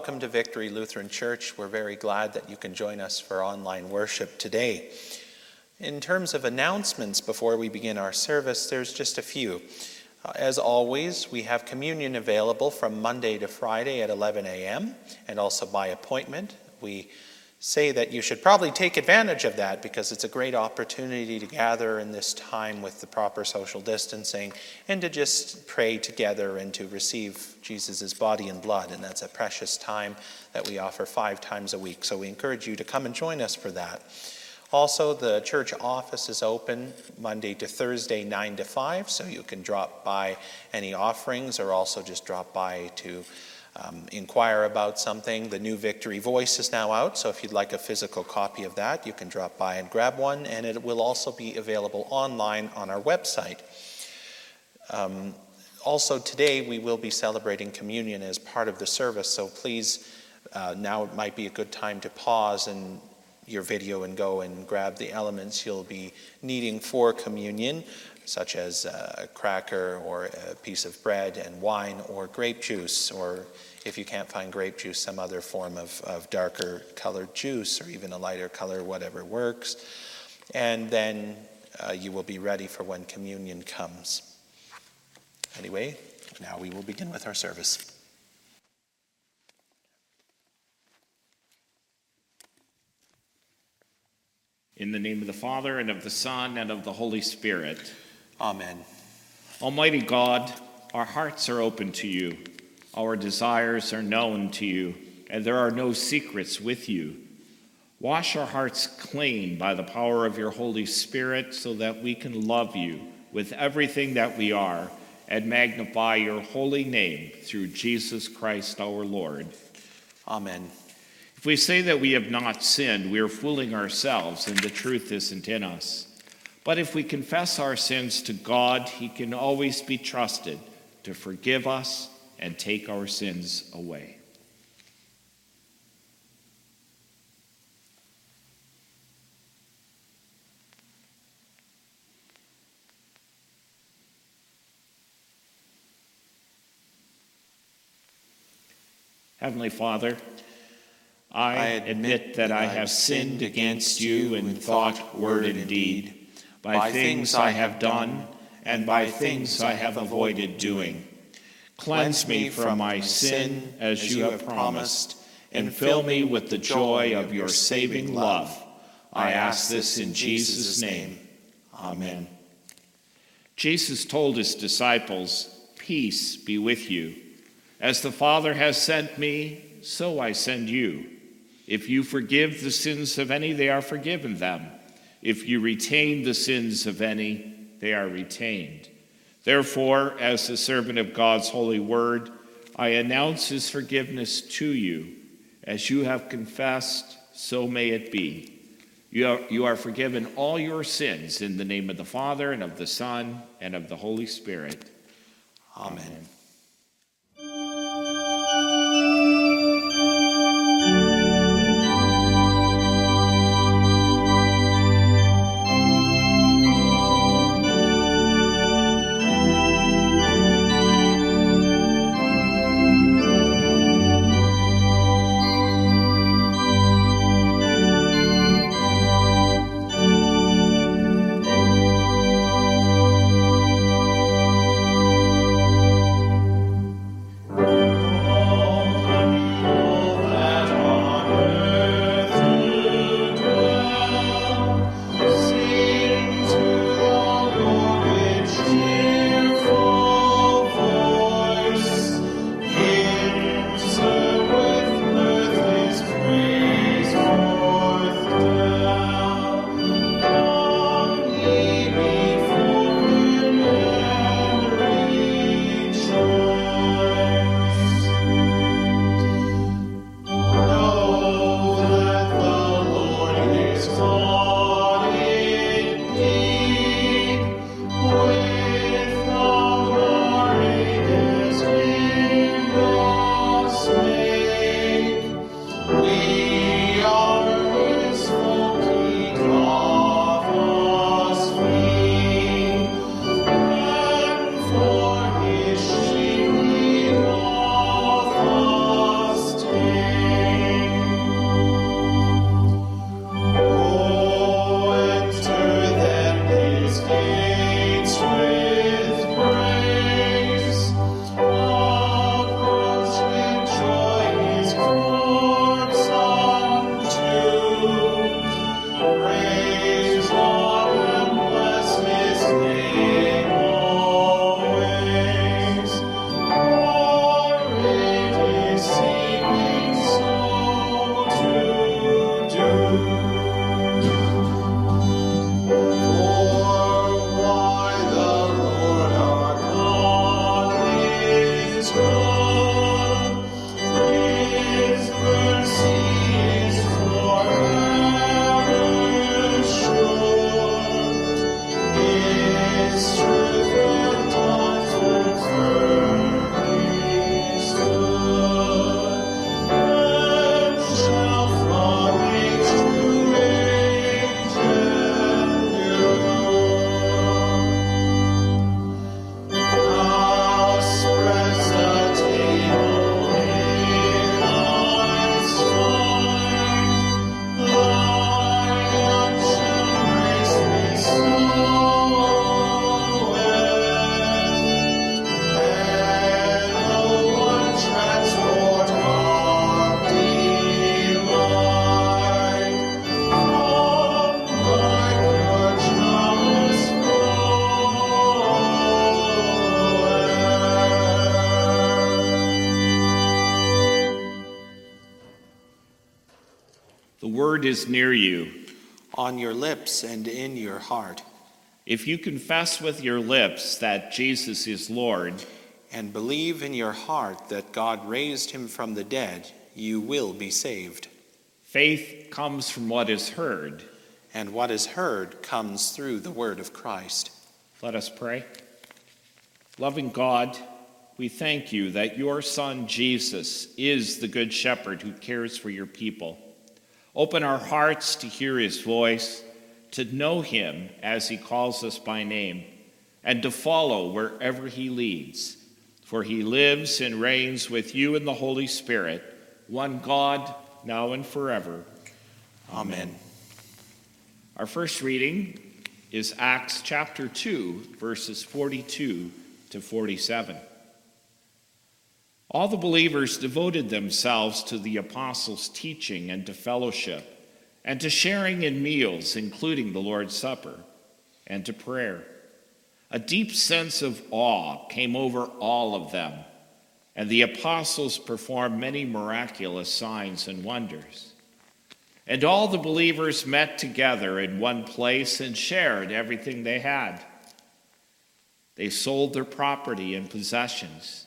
Welcome to Victory Lutheran Church. We're very glad that you can join us for online worship today. In terms of announcements before we begin our service, there's just a few. Uh, as always, we have communion available from Monday to Friday at 11 a.m. and also by appointment. We say that you should probably take advantage of that because it's a great opportunity to gather in this time with the proper social distancing and to just pray together and to receive Jesus' body and blood. And that's a precious time that we offer five times a week. So we encourage you to come and join us for that. Also, the church office is open Monday to Thursday, 9 to 5, so you can drop by any offerings or also just drop by to um, inquire about something. The new Victory Voice is now out, so if you'd like a physical copy of that, you can drop by and grab one, and it will also be available online on our website. Um, also, today we will be celebrating communion as part of the service, so please, uh, now it might be a good time to pause and your video and go and grab the elements you'll be needing for communion such as a cracker or a piece of bread and wine or grape juice, or if you can't find grape juice, some other form of, of darker colored juice or even a lighter color, whatever works. And then uh, you will be ready for when communion comes. Anyway, now we will begin with our service. In the name of the Father, and of the Son, and of the Holy Spirit. Amen. Almighty God, our hearts are open to you, our desires are known to you, and there are no secrets with you. Wash our hearts clean by the power of your Holy Spirit so that we can love you with everything that we are and magnify your holy name through Jesus Christ our Lord. Amen. If we say that we have not sinned, we are fooling ourselves and the truth isn't in us. But if we confess our sins to God, He can always be trusted to forgive us and take our sins away. Heavenly Father, I, I admit that I have sinned against you in thought, word, and deed by things I have done and by things I have avoided doing. Cleanse me from my sin as you have promised, and fill me with the joy of your saving love. I ask this in Jesus' name. Amen. Jesus told his disciples, Peace be with you. As the Father has sent me, so I send you. If you forgive the sins of any, they are forgiven them. If you retain the sins of any, they are retained. Therefore, as the servant of God's holy word, I announce his forgiveness to you. As you have confessed, so may it be. You are, you are forgiven all your sins in the name of the Father, and of the Son, and of the Holy Spirit. Amen. Amen. Is near you, on your lips and in your heart. If you confess with your lips that Jesus is Lord, and believe in your heart that God raised him from the dead, you will be saved. Faith comes from what is heard, and what is heard comes through the word of Christ. Let us pray. Loving God, we thank you that your Son Jesus is the Good Shepherd who cares for your people. Open our hearts to hear his voice, to know him as he calls us by name, and to follow wherever he leads. For he lives and reigns with you in the Holy Spirit, one God, now and forever. Amen. Our first reading is Acts chapter 2, verses 42 to 47. All the believers devoted themselves to the apostles' teaching and to fellowship, and to sharing in meals, including the Lord's Supper, and to prayer. A deep sense of awe came over all of them, and the apostles performed many miraculous signs and wonders. And all the believers met together in one place and shared everything they had. They sold their property and possessions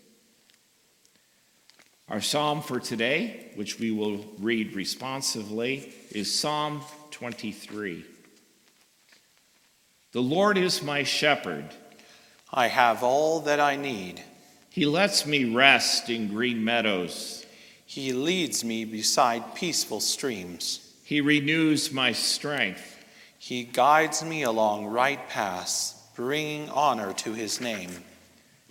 Our psalm for today, which we will read responsively, is Psalm 23. The Lord is my shepherd. I have all that I need. He lets me rest in green meadows. He leads me beside peaceful streams. He renews my strength. He guides me along right paths, bringing honor to his name.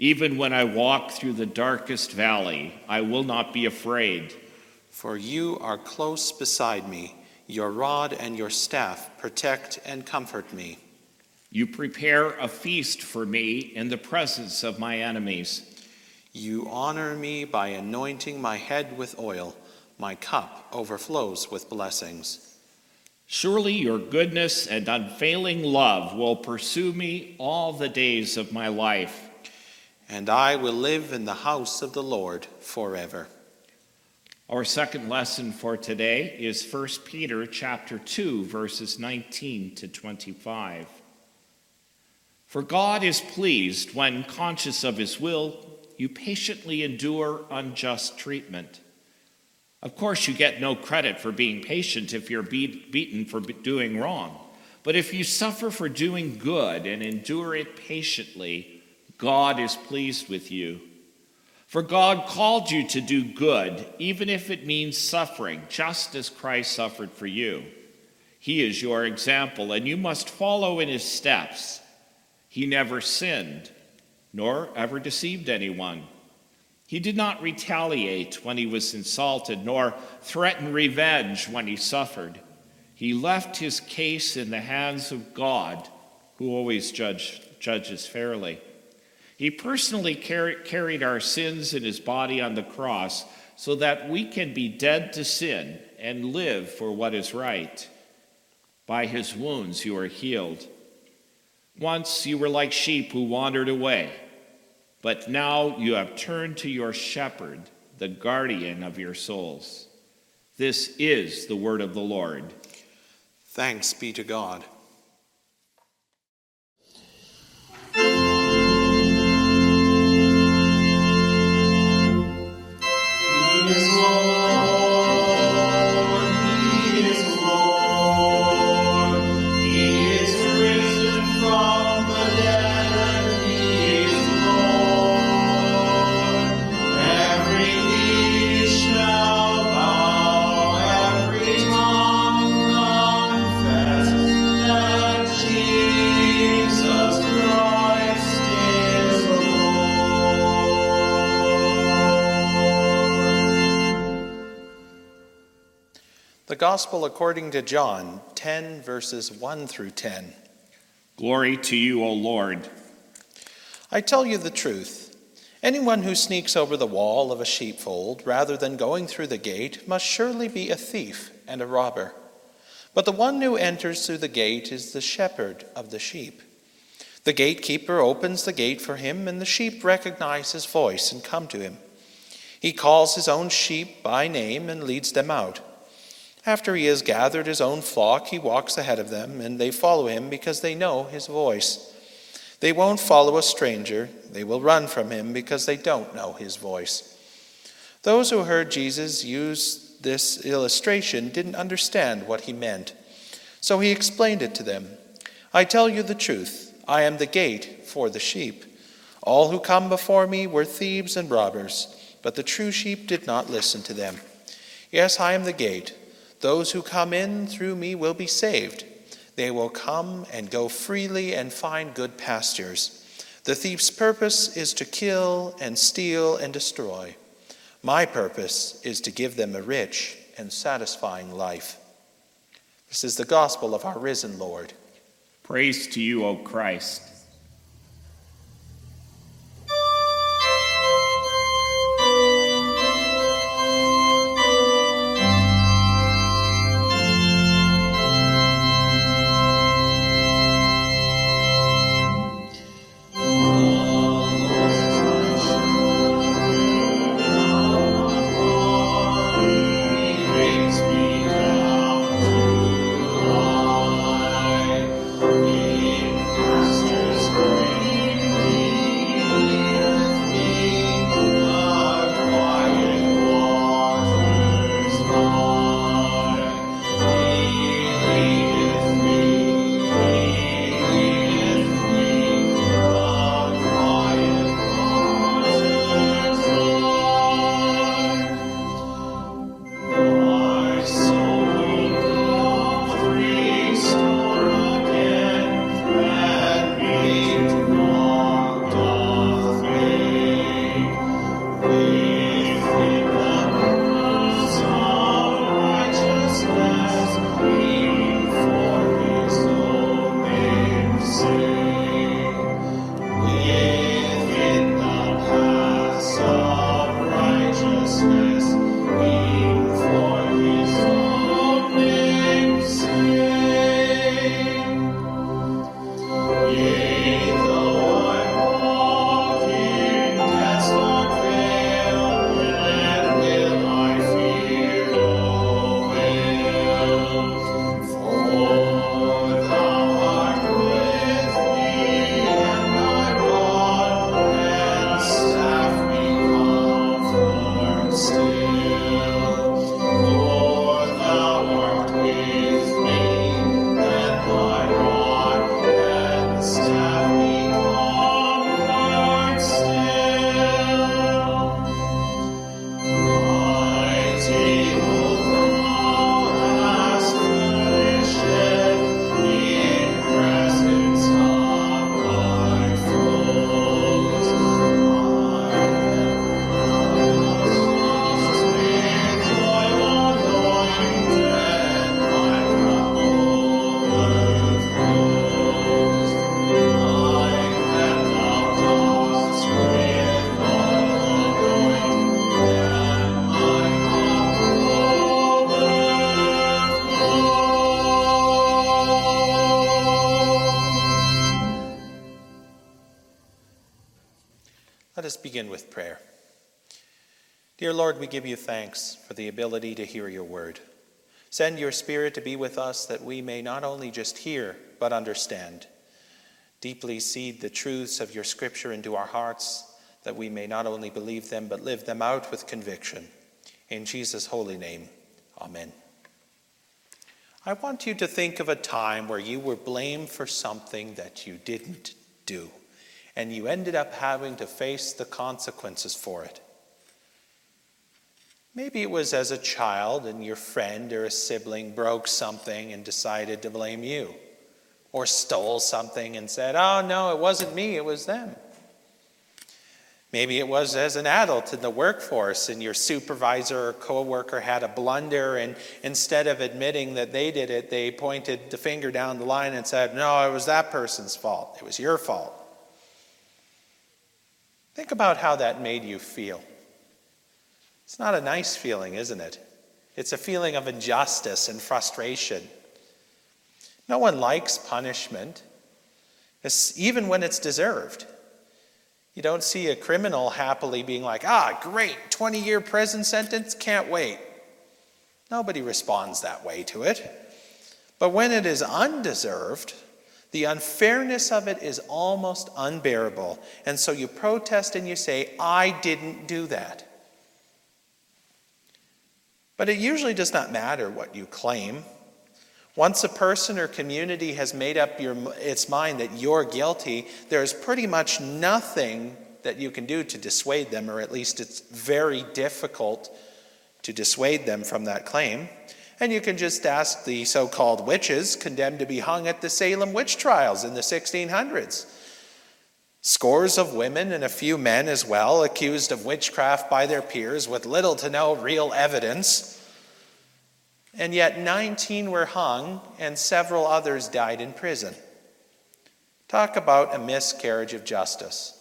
Even when I walk through the darkest valley, I will not be afraid. For you are close beside me. Your rod and your staff protect and comfort me. You prepare a feast for me in the presence of my enemies. You honor me by anointing my head with oil. My cup overflows with blessings. Surely your goodness and unfailing love will pursue me all the days of my life and I will live in the house of the Lord forever. Our second lesson for today is 1 Peter chapter 2 verses 19 to 25. For God is pleased when conscious of his will you patiently endure unjust treatment. Of course you get no credit for being patient if you're beat, beaten for doing wrong. But if you suffer for doing good and endure it patiently, God is pleased with you. For God called you to do good, even if it means suffering, just as Christ suffered for you. He is your example, and you must follow in his steps. He never sinned, nor ever deceived anyone. He did not retaliate when he was insulted, nor threaten revenge when he suffered. He left his case in the hands of God, who always judge, judges fairly. He personally carried our sins in his body on the cross so that we can be dead to sin and live for what is right. By his wounds you are healed. Once you were like sheep who wandered away, but now you have turned to your shepherd, the guardian of your souls. This is the word of the Lord. Thanks be to God. is Lord. Gospel according to John 10, verses 1 through 10. Glory to you, O Lord. I tell you the truth. Anyone who sneaks over the wall of a sheepfold rather than going through the gate must surely be a thief and a robber. But the one who enters through the gate is the shepherd of the sheep. The gatekeeper opens the gate for him, and the sheep recognize his voice and come to him. He calls his own sheep by name and leads them out. After he has gathered his own flock, he walks ahead of them, and they follow him because they know his voice. They won't follow a stranger, they will run from him because they don't know his voice. Those who heard Jesus use this illustration didn't understand what he meant, so he explained it to them. I tell you the truth, I am the gate for the sheep. All who come before me were thieves and robbers, but the true sheep did not listen to them. Yes, I am the gate. Those who come in through me will be saved. They will come and go freely and find good pastures. The thief's purpose is to kill and steal and destroy. My purpose is to give them a rich and satisfying life. This is the gospel of our risen Lord. Praise to you, O Christ. Lord, we give you thanks for the ability to hear your word. Send your Spirit to be with us that we may not only just hear, but understand. Deeply seed the truths of your scripture into our hearts, that we may not only believe them, but live them out with conviction. In Jesus' holy name, amen. I want you to think of a time where you were blamed for something that you didn't do and you ended up having to face the consequences for it. Maybe it was as a child and your friend or a sibling broke something and decided to blame you, or stole something and said, Oh, no, it wasn't me, it was them. Maybe it was as an adult in the workforce and your supervisor or coworker had a blunder and instead of admitting that they did it, they pointed the finger down the line and said, "No, it was that person's fault. It was your fault." Think about how that made you feel. It's not a nice feeling, isn't it? It's a feeling of injustice and frustration. No one likes punishment, even when it's deserved. You don't see a criminal happily being like, ah, great, 20 year prison sentence, can't wait. Nobody responds that way to it. But when it is undeserved, the unfairness of it is almost unbearable. And so you protest and you say, I didn't do that. But it usually does not matter what you claim. Once a person or community has made up your, its mind that you're guilty, there's pretty much nothing that you can do to dissuade them, or at least it's very difficult to dissuade them from that claim. And you can just ask the so called witches condemned to be hung at the Salem witch trials in the 1600s. Scores of women and a few men as well, accused of witchcraft by their peers with little to no real evidence. And yet 19 were hung and several others died in prison. Talk about a miscarriage of justice.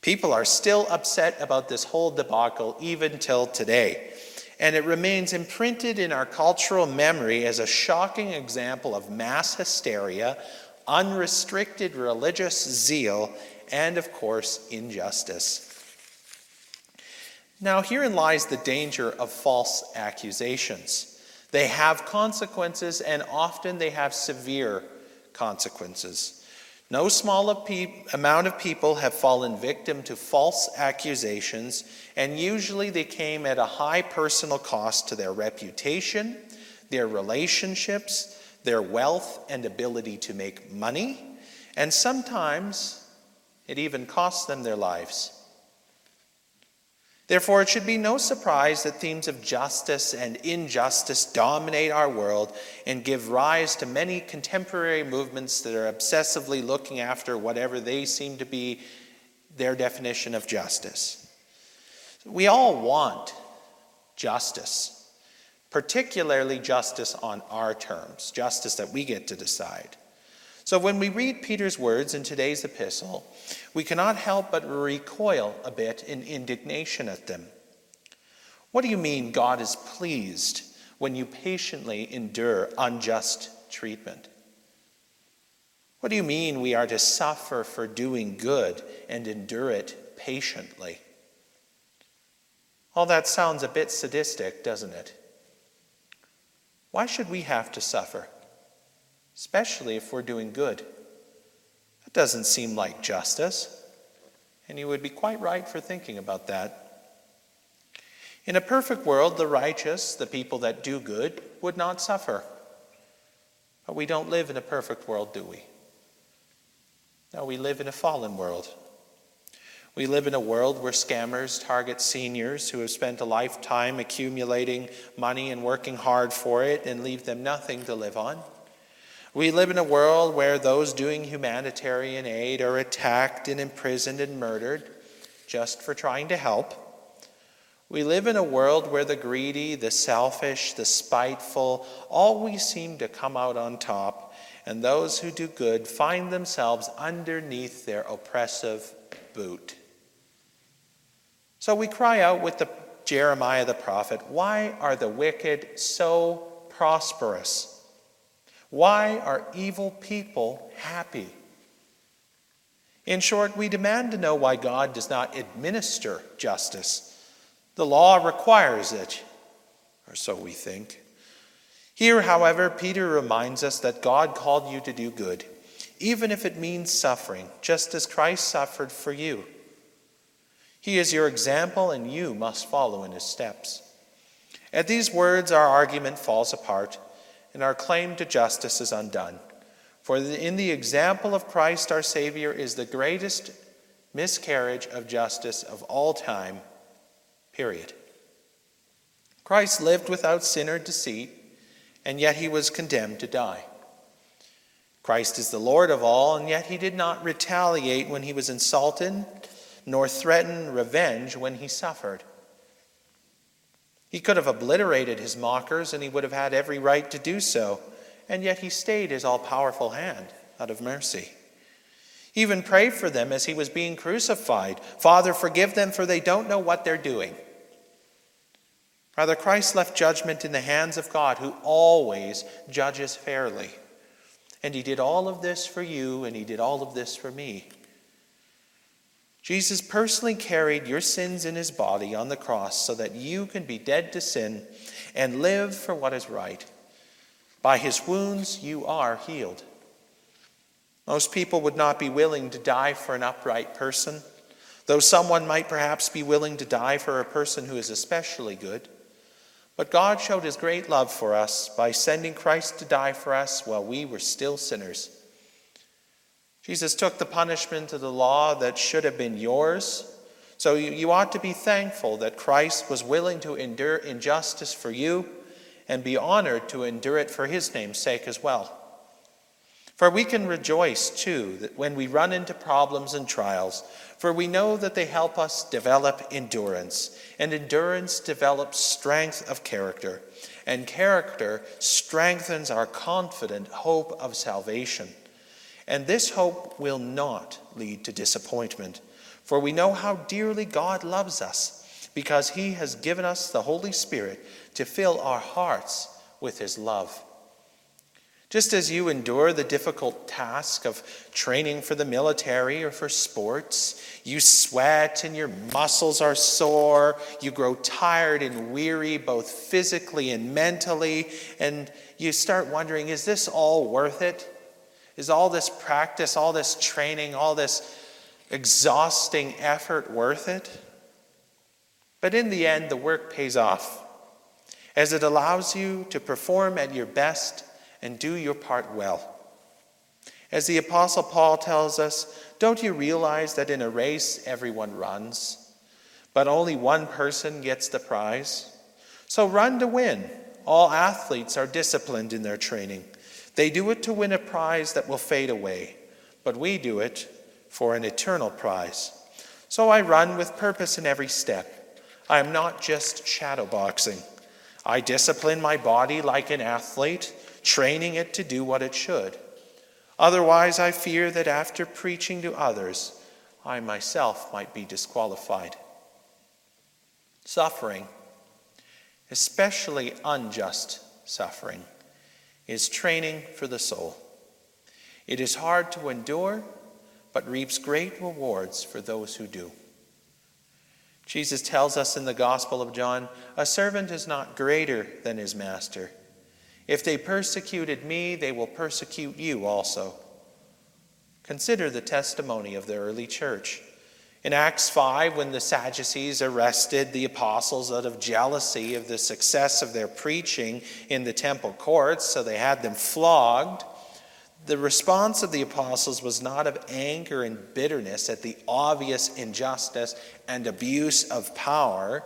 People are still upset about this whole debacle even till today. And it remains imprinted in our cultural memory as a shocking example of mass hysteria, unrestricted religious zeal, and of course, injustice. Now, herein lies the danger of false accusations. They have consequences, and often they have severe consequences. No small amount of people have fallen victim to false accusations, and usually they came at a high personal cost to their reputation, their relationships, their wealth, and ability to make money, and sometimes it even costs them their lives. Therefore, it should be no surprise that themes of justice and injustice dominate our world and give rise to many contemporary movements that are obsessively looking after whatever they seem to be their definition of justice. We all want justice, particularly justice on our terms, justice that we get to decide. So when we read Peter's words in today's epistle, we cannot help but recoil a bit in indignation at them. What do you mean God is pleased when you patiently endure unjust treatment? What do you mean we are to suffer for doing good and endure it patiently? All that sounds a bit sadistic, doesn't it? Why should we have to suffer? especially if we're doing good. That doesn't seem like justice, and you would be quite right for thinking about that. In a perfect world, the righteous, the people that do good, would not suffer. But we don't live in a perfect world, do we? No, we live in a fallen world. We live in a world where scammers target seniors who have spent a lifetime accumulating money and working hard for it and leave them nothing to live on. We live in a world where those doing humanitarian aid are attacked and imprisoned and murdered just for trying to help. We live in a world where the greedy, the selfish, the spiteful always seem to come out on top, and those who do good find themselves underneath their oppressive boot. So we cry out with the Jeremiah the prophet, Why are the wicked so prosperous? Why are evil people happy? In short, we demand to know why God does not administer justice. The law requires it, or so we think. Here, however, Peter reminds us that God called you to do good, even if it means suffering, just as Christ suffered for you. He is your example, and you must follow in his steps. At these words, our argument falls apart and our claim to justice is undone. For in the example of Christ our Savior is the greatest miscarriage of justice of all time, period. Christ lived without sin or deceit, and yet he was condemned to die. Christ is the Lord of all, and yet he did not retaliate when he was insulted, nor threaten revenge when he suffered. He could have obliterated his mockers, and he would have had every right to do so, and yet he stayed his all powerful hand out of mercy. He even prayed for them as he was being crucified Father, forgive them, for they don't know what they're doing. Rather, Christ left judgment in the hands of God, who always judges fairly. And he did all of this for you, and he did all of this for me. Jesus personally carried your sins in his body on the cross so that you can be dead to sin and live for what is right. By his wounds, you are healed. Most people would not be willing to die for an upright person, though someone might perhaps be willing to die for a person who is especially good. But God showed his great love for us by sending Christ to die for us while we were still sinners. Jesus took the punishment of the law that should have been yours. So you, ought to be thankful that Christ was willing to endure injustice for you and be honored to endure it for his name's sake as well. For we can rejoice too that when we run into problems and trials, for we know that they help us develop endurance, and endurance develops strength of character, and character strengthens our confident hope of salvation. And this hope will not lead to disappointment, for we know how dearly God loves us, because he has given us the Holy Spirit to fill our hearts with his love. Just as you endure the difficult task of training for the military or for sports, you sweat and your muscles are sore, you grow tired and weary both physically and mentally, and you start wondering is this all worth it? Is all this practice, all this training, all this exhausting effort worth it? But in the end, the work pays off as it allows you to perform at your best and do your part well. As the Apostle Paul tells us, don't you realize that in a race everyone runs, but only one person gets the prize? So run to win. All athletes are disciplined in their training. They do it to win a prize that will fade away, but we do it for an eternal prize. So I run with purpose in every step. I am not just shadowboxing. I discipline my body like an athlete training it to do what it should. Otherwise, I fear that after preaching to others, I myself might be disqualified. Suffering, especially unjust suffering, is training for the soul. It is hard to endure, but reaps great rewards for those who do. Jesus tells us in the Gospel of John a servant is not greater than his master. If they persecuted me, they will persecute you also. Consider the testimony of the early church. In Acts 5, when the Sadducees arrested the apostles out of jealousy of the success of their preaching in the temple courts, so they had them flogged, the response of the apostles was not of anger and bitterness at the obvious injustice and abuse of power.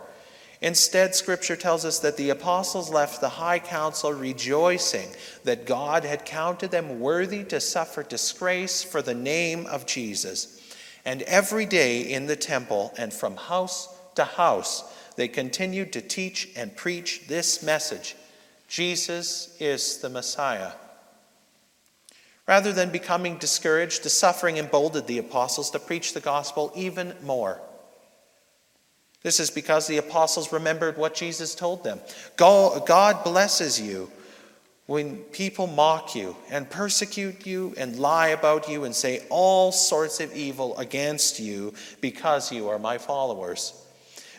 Instead, Scripture tells us that the apostles left the high council rejoicing that God had counted them worthy to suffer disgrace for the name of Jesus. And every day in the temple and from house to house, they continued to teach and preach this message Jesus is the Messiah. Rather than becoming discouraged, the suffering emboldened the apostles to preach the gospel even more. This is because the apostles remembered what Jesus told them God blesses you when people mock you and persecute you and lie about you and say all sorts of evil against you because you are my followers.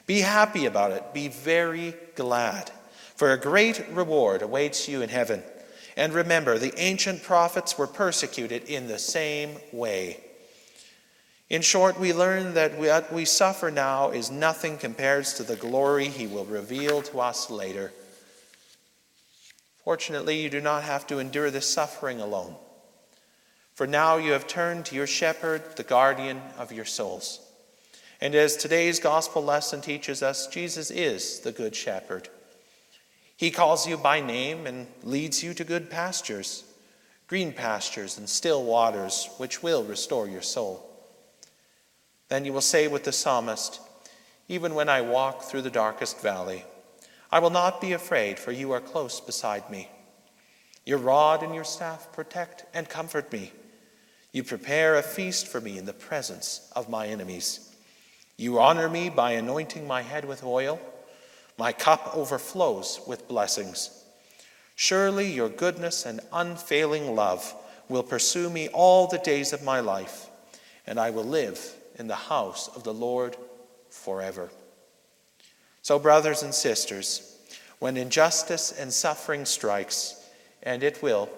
Be happy about it. Be very glad, for a great reward awaits you in heaven. And remember, the ancient prophets were persecuted in the same way. In short, we learn that what we suffer now is nothing compared to the glory he will reveal to us later. Fortunately, you do not have to endure this suffering alone. For now you have turned to your shepherd, the guardian of your souls. And as today's gospel lesson teaches us, Jesus is the good shepherd. He calls you by name and leads you to good pastures, green pastures and still waters, which will restore your soul. Then you will say with the psalmist, Even when I walk through the darkest valley, I will not be afraid, for you are close beside me. Your rod and your staff protect and comfort me. You prepare a feast for me in the presence of my enemies. You honor me by anointing my head with oil. My cup overflows with blessings. Surely your goodness and unfailing love will pursue me all the days of my life, and I will live in the house of the Lord forever. So, brothers and sisters, when injustice and suffering strikes, and it will,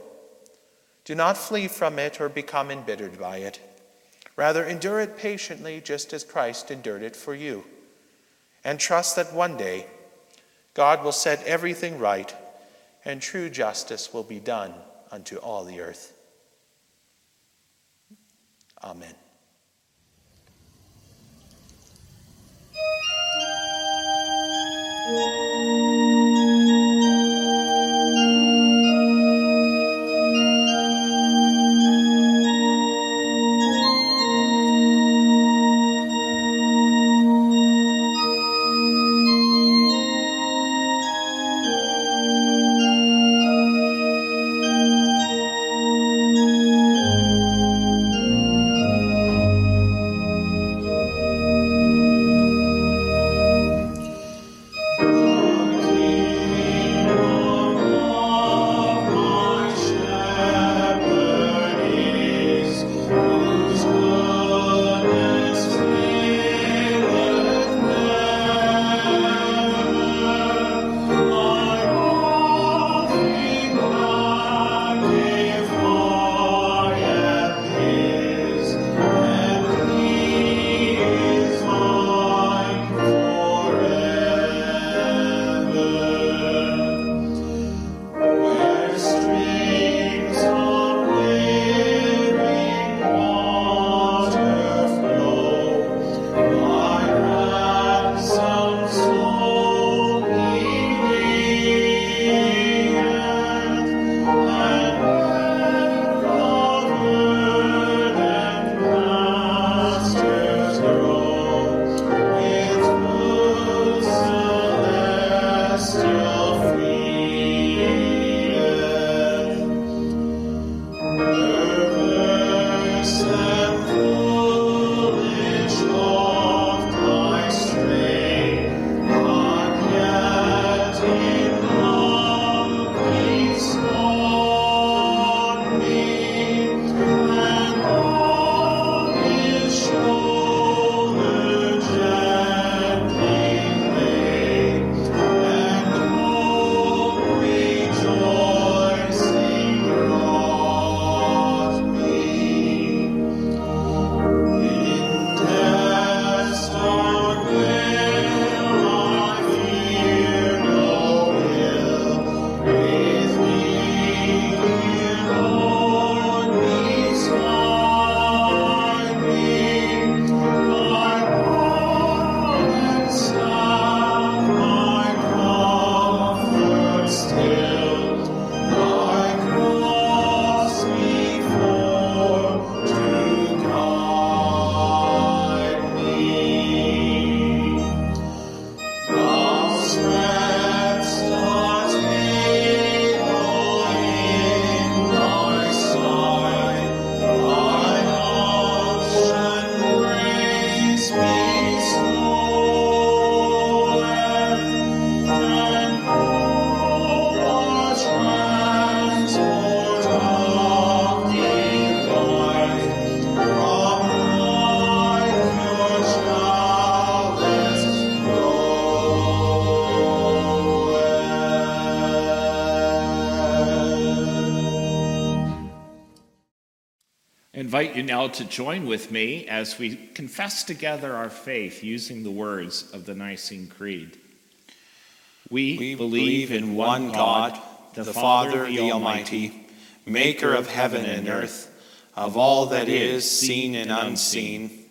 do not flee from it or become embittered by it. Rather, endure it patiently, just as Christ endured it for you. And trust that one day God will set everything right and true justice will be done unto all the earth. Amen. Música invite you now to join with me as we confess together our faith using the words of the Nicene Creed. We, we believe in one God, the Father, the Almighty, maker of heaven and earth, of all that is seen and unseen.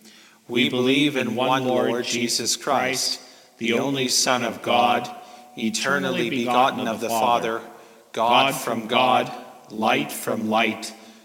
We believe in one Lord Jesus Christ, the only Son of God, eternally begotten of the Father, God from God, light from light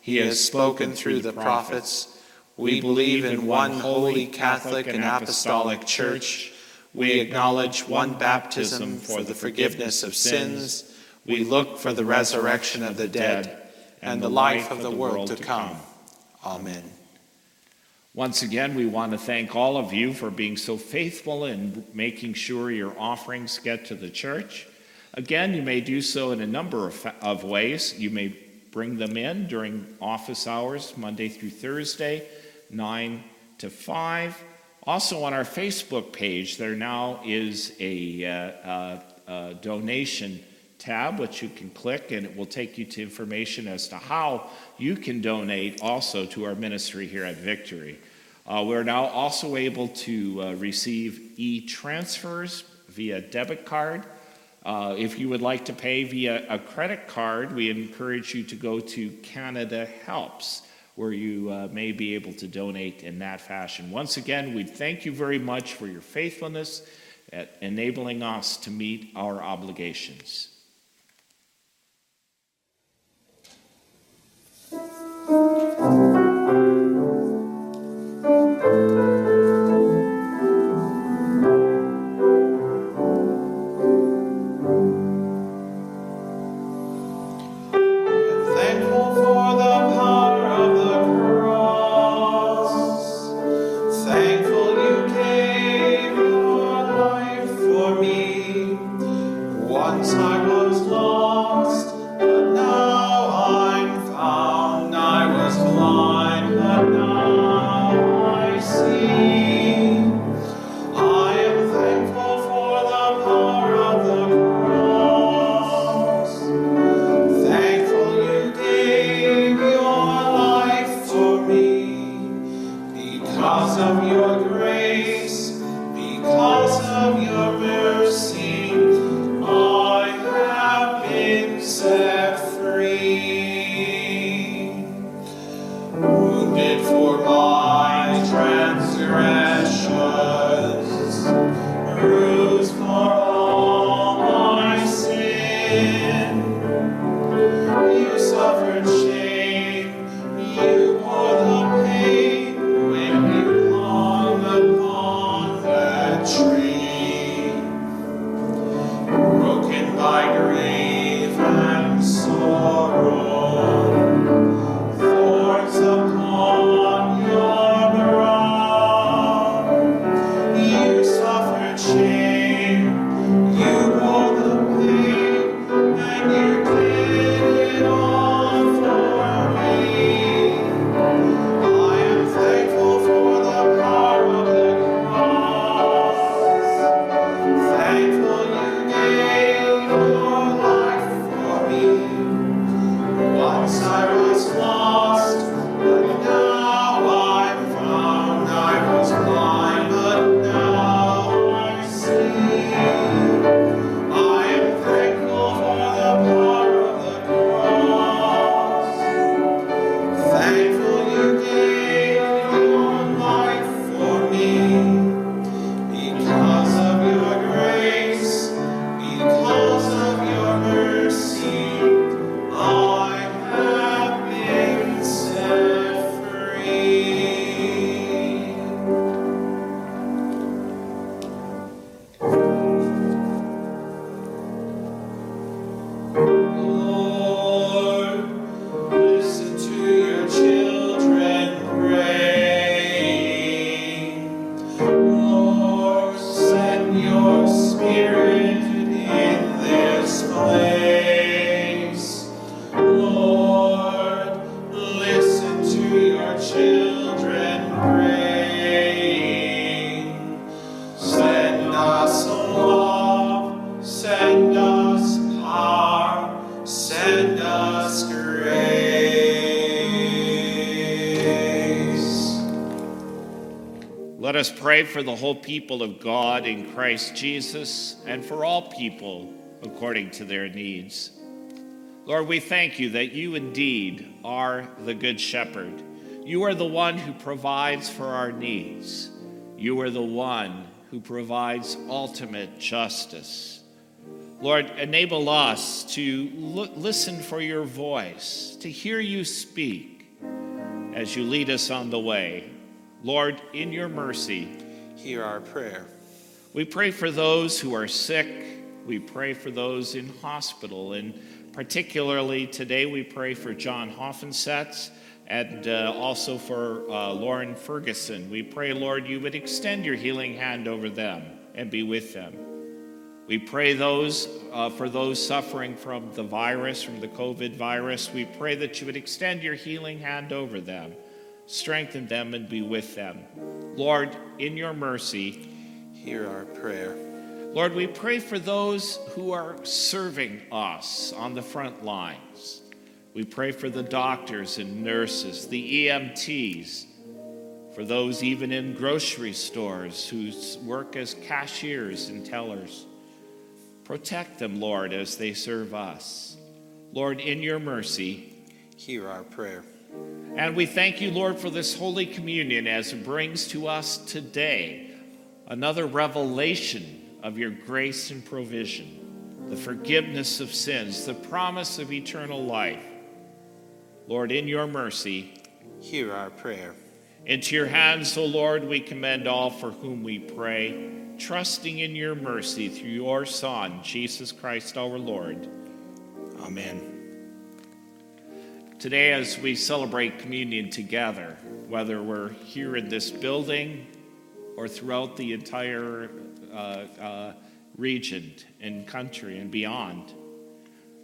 He has spoken through the prophets. We believe in one holy Catholic and Apostolic Church. We acknowledge one baptism for the forgiveness of sins. We look for the resurrection of the dead and the life of the world to come. Amen. Once again, we want to thank all of you for being so faithful in making sure your offerings get to the church. Again, you may do so in a number of, of ways. You may bring them in during office hours, Monday through Thursday, 9 to 5. Also, on our Facebook page, there now is a, uh, uh, donation tab, which you can click, and it will take you to information as to how you can donate also to our ministry here at Victory. Uh, we're now also able to uh, receive e transfers via debit card. Uh, if you would like to pay via a credit card, we encourage you to go to Canada Helps, where you uh, may be able to donate in that fashion. Once again, we thank you very much for your faithfulness at enabling us to meet our obligations. For the whole people of God in Christ Jesus and for all people according to their needs. Lord, we thank you that you indeed are the Good Shepherd. You are the one who provides for our needs. You are the one who provides ultimate justice. Lord, enable us to listen for your voice, to hear you speak as you lead us on the way Lord, in your mercy, hear our prayer. We pray for those who are sick. We pray for those in hospital. And particularly today, we pray for John Hoffensetz and uh, also for uh, Lauren Ferguson. We pray, Lord, you would extend your healing hand over them and be with them. We pray those uh, for those suffering from the virus, from the COVID virus. We pray that you would extend your healing hand over them strengthen them and be with them. Lord, in your mercy, hear our prayer. Lord, we pray for those who are serving us on the front lines. We pray for the doctors and nurses, the EMTs, for those even in grocery stores who work as cashiers and tellers. Protect them, Lord, as they serve us. Lord, in your mercy, hear our prayer. And we thank you, Lord, for this Holy Communion as it brings to us today another revelation of your grace and provision, the forgiveness of sins, the promise of eternal life. Lord, in your mercy, hear our prayer. Into your hands, O Lord, we commend all for whom we pray, trusting in your mercy through your Son, Jesus Christ our Lord. Amen. Today, as we celebrate communion together, whether we're here in this building or throughout the entire uh, uh, region and country and beyond,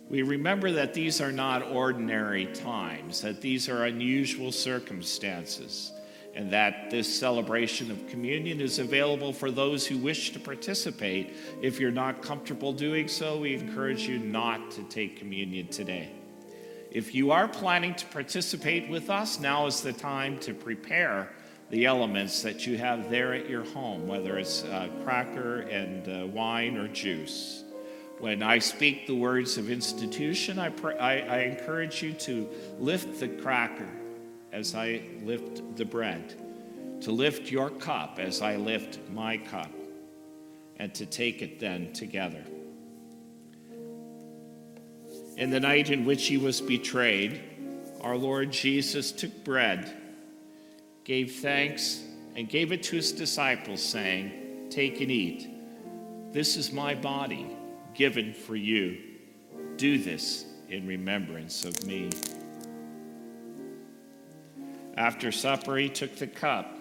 we remember that these are not ordinary times, that these are unusual circumstances, and that this celebration of communion is available for those who wish to participate. If you're not comfortable doing so, we encourage you not to take communion today. If you are planning to participate with us, now is the time to prepare the elements that you have there at your home, whether it's uh, cracker and uh, wine or juice. When I speak the words of institution, I, pr- I, I encourage you to lift the cracker as I lift the bread, to lift your cup as I lift my cup, and to take it then together. In the night in which he was betrayed, our Lord Jesus took bread, gave thanks, and gave it to his disciples, saying, Take and eat. This is my body, given for you. Do this in remembrance of me. After supper, he took the cup,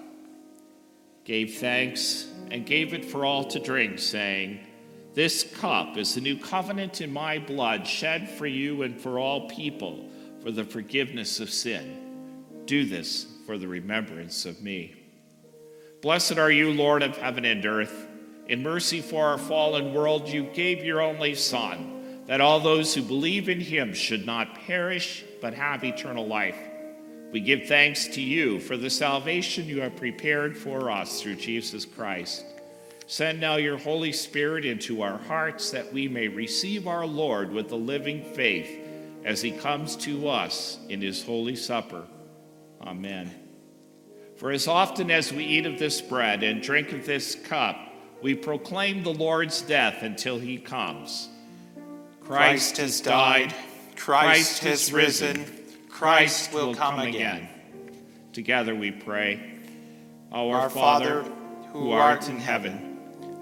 gave thanks, and gave it for all to drink, saying, this cup is the new covenant in my blood, shed for you and for all people for the forgiveness of sin. Do this for the remembrance of me. Blessed are you, Lord of heaven and earth. In mercy for our fallen world, you gave your only Son, that all those who believe in him should not perish, but have eternal life. We give thanks to you for the salvation you have prepared for us through Jesus Christ. Send now your Holy Spirit into our hearts that we may receive our Lord with the living faith as he comes to us in his holy supper. Amen. For as often as we eat of this bread and drink of this cup, we proclaim the Lord's death until he comes. Christ has died, Christ has risen, Christ will come again. Together we pray. Our Father, who art in heaven,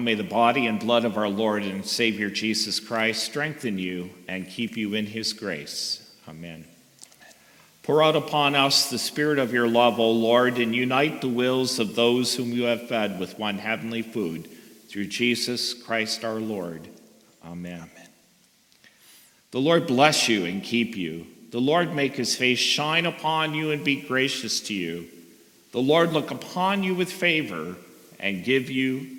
Now may the body and blood of our Lord and Savior Jesus Christ strengthen you and keep you in his grace. Amen. Pour out upon us the spirit of your love, O Lord, and unite the wills of those whom you have fed with one heavenly food, through Jesus Christ our Lord. Amen. Amen. The Lord bless you and keep you. The Lord make his face shine upon you and be gracious to you. The Lord look upon you with favor and give you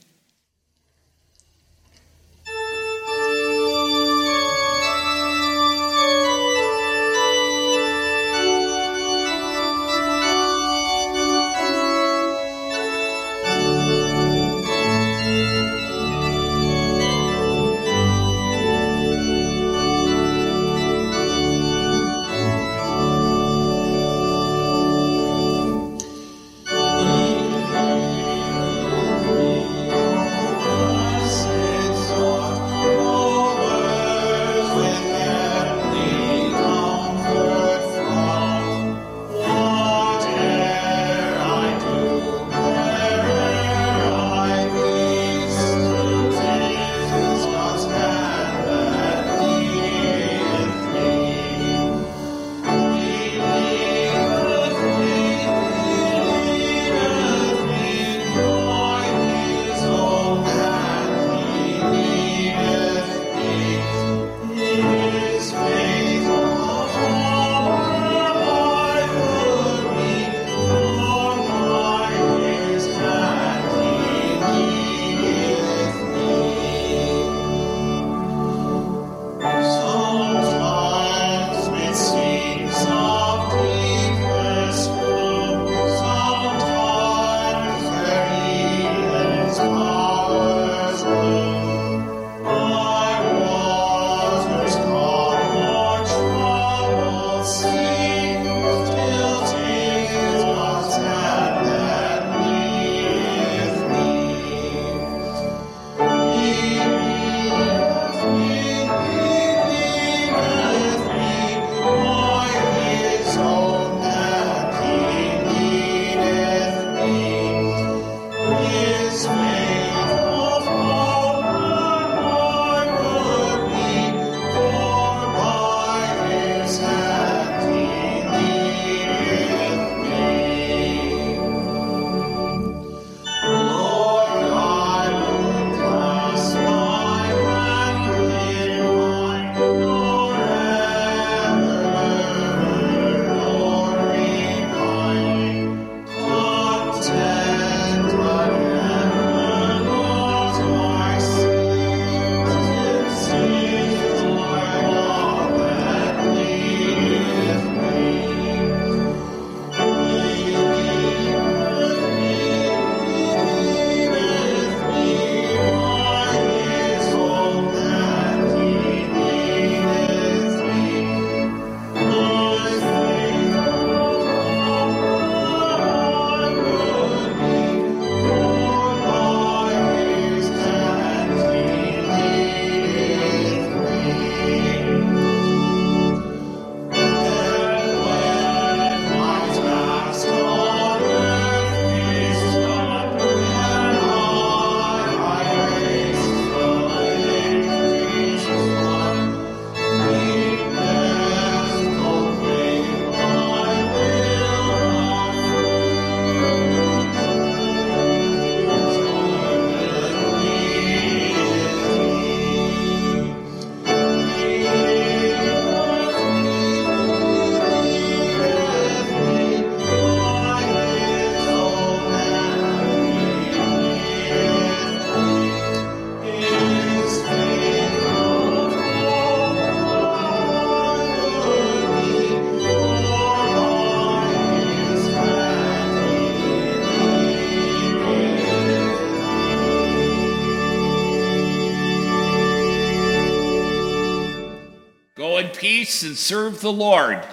And serve the Lord.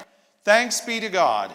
Thanks be to God.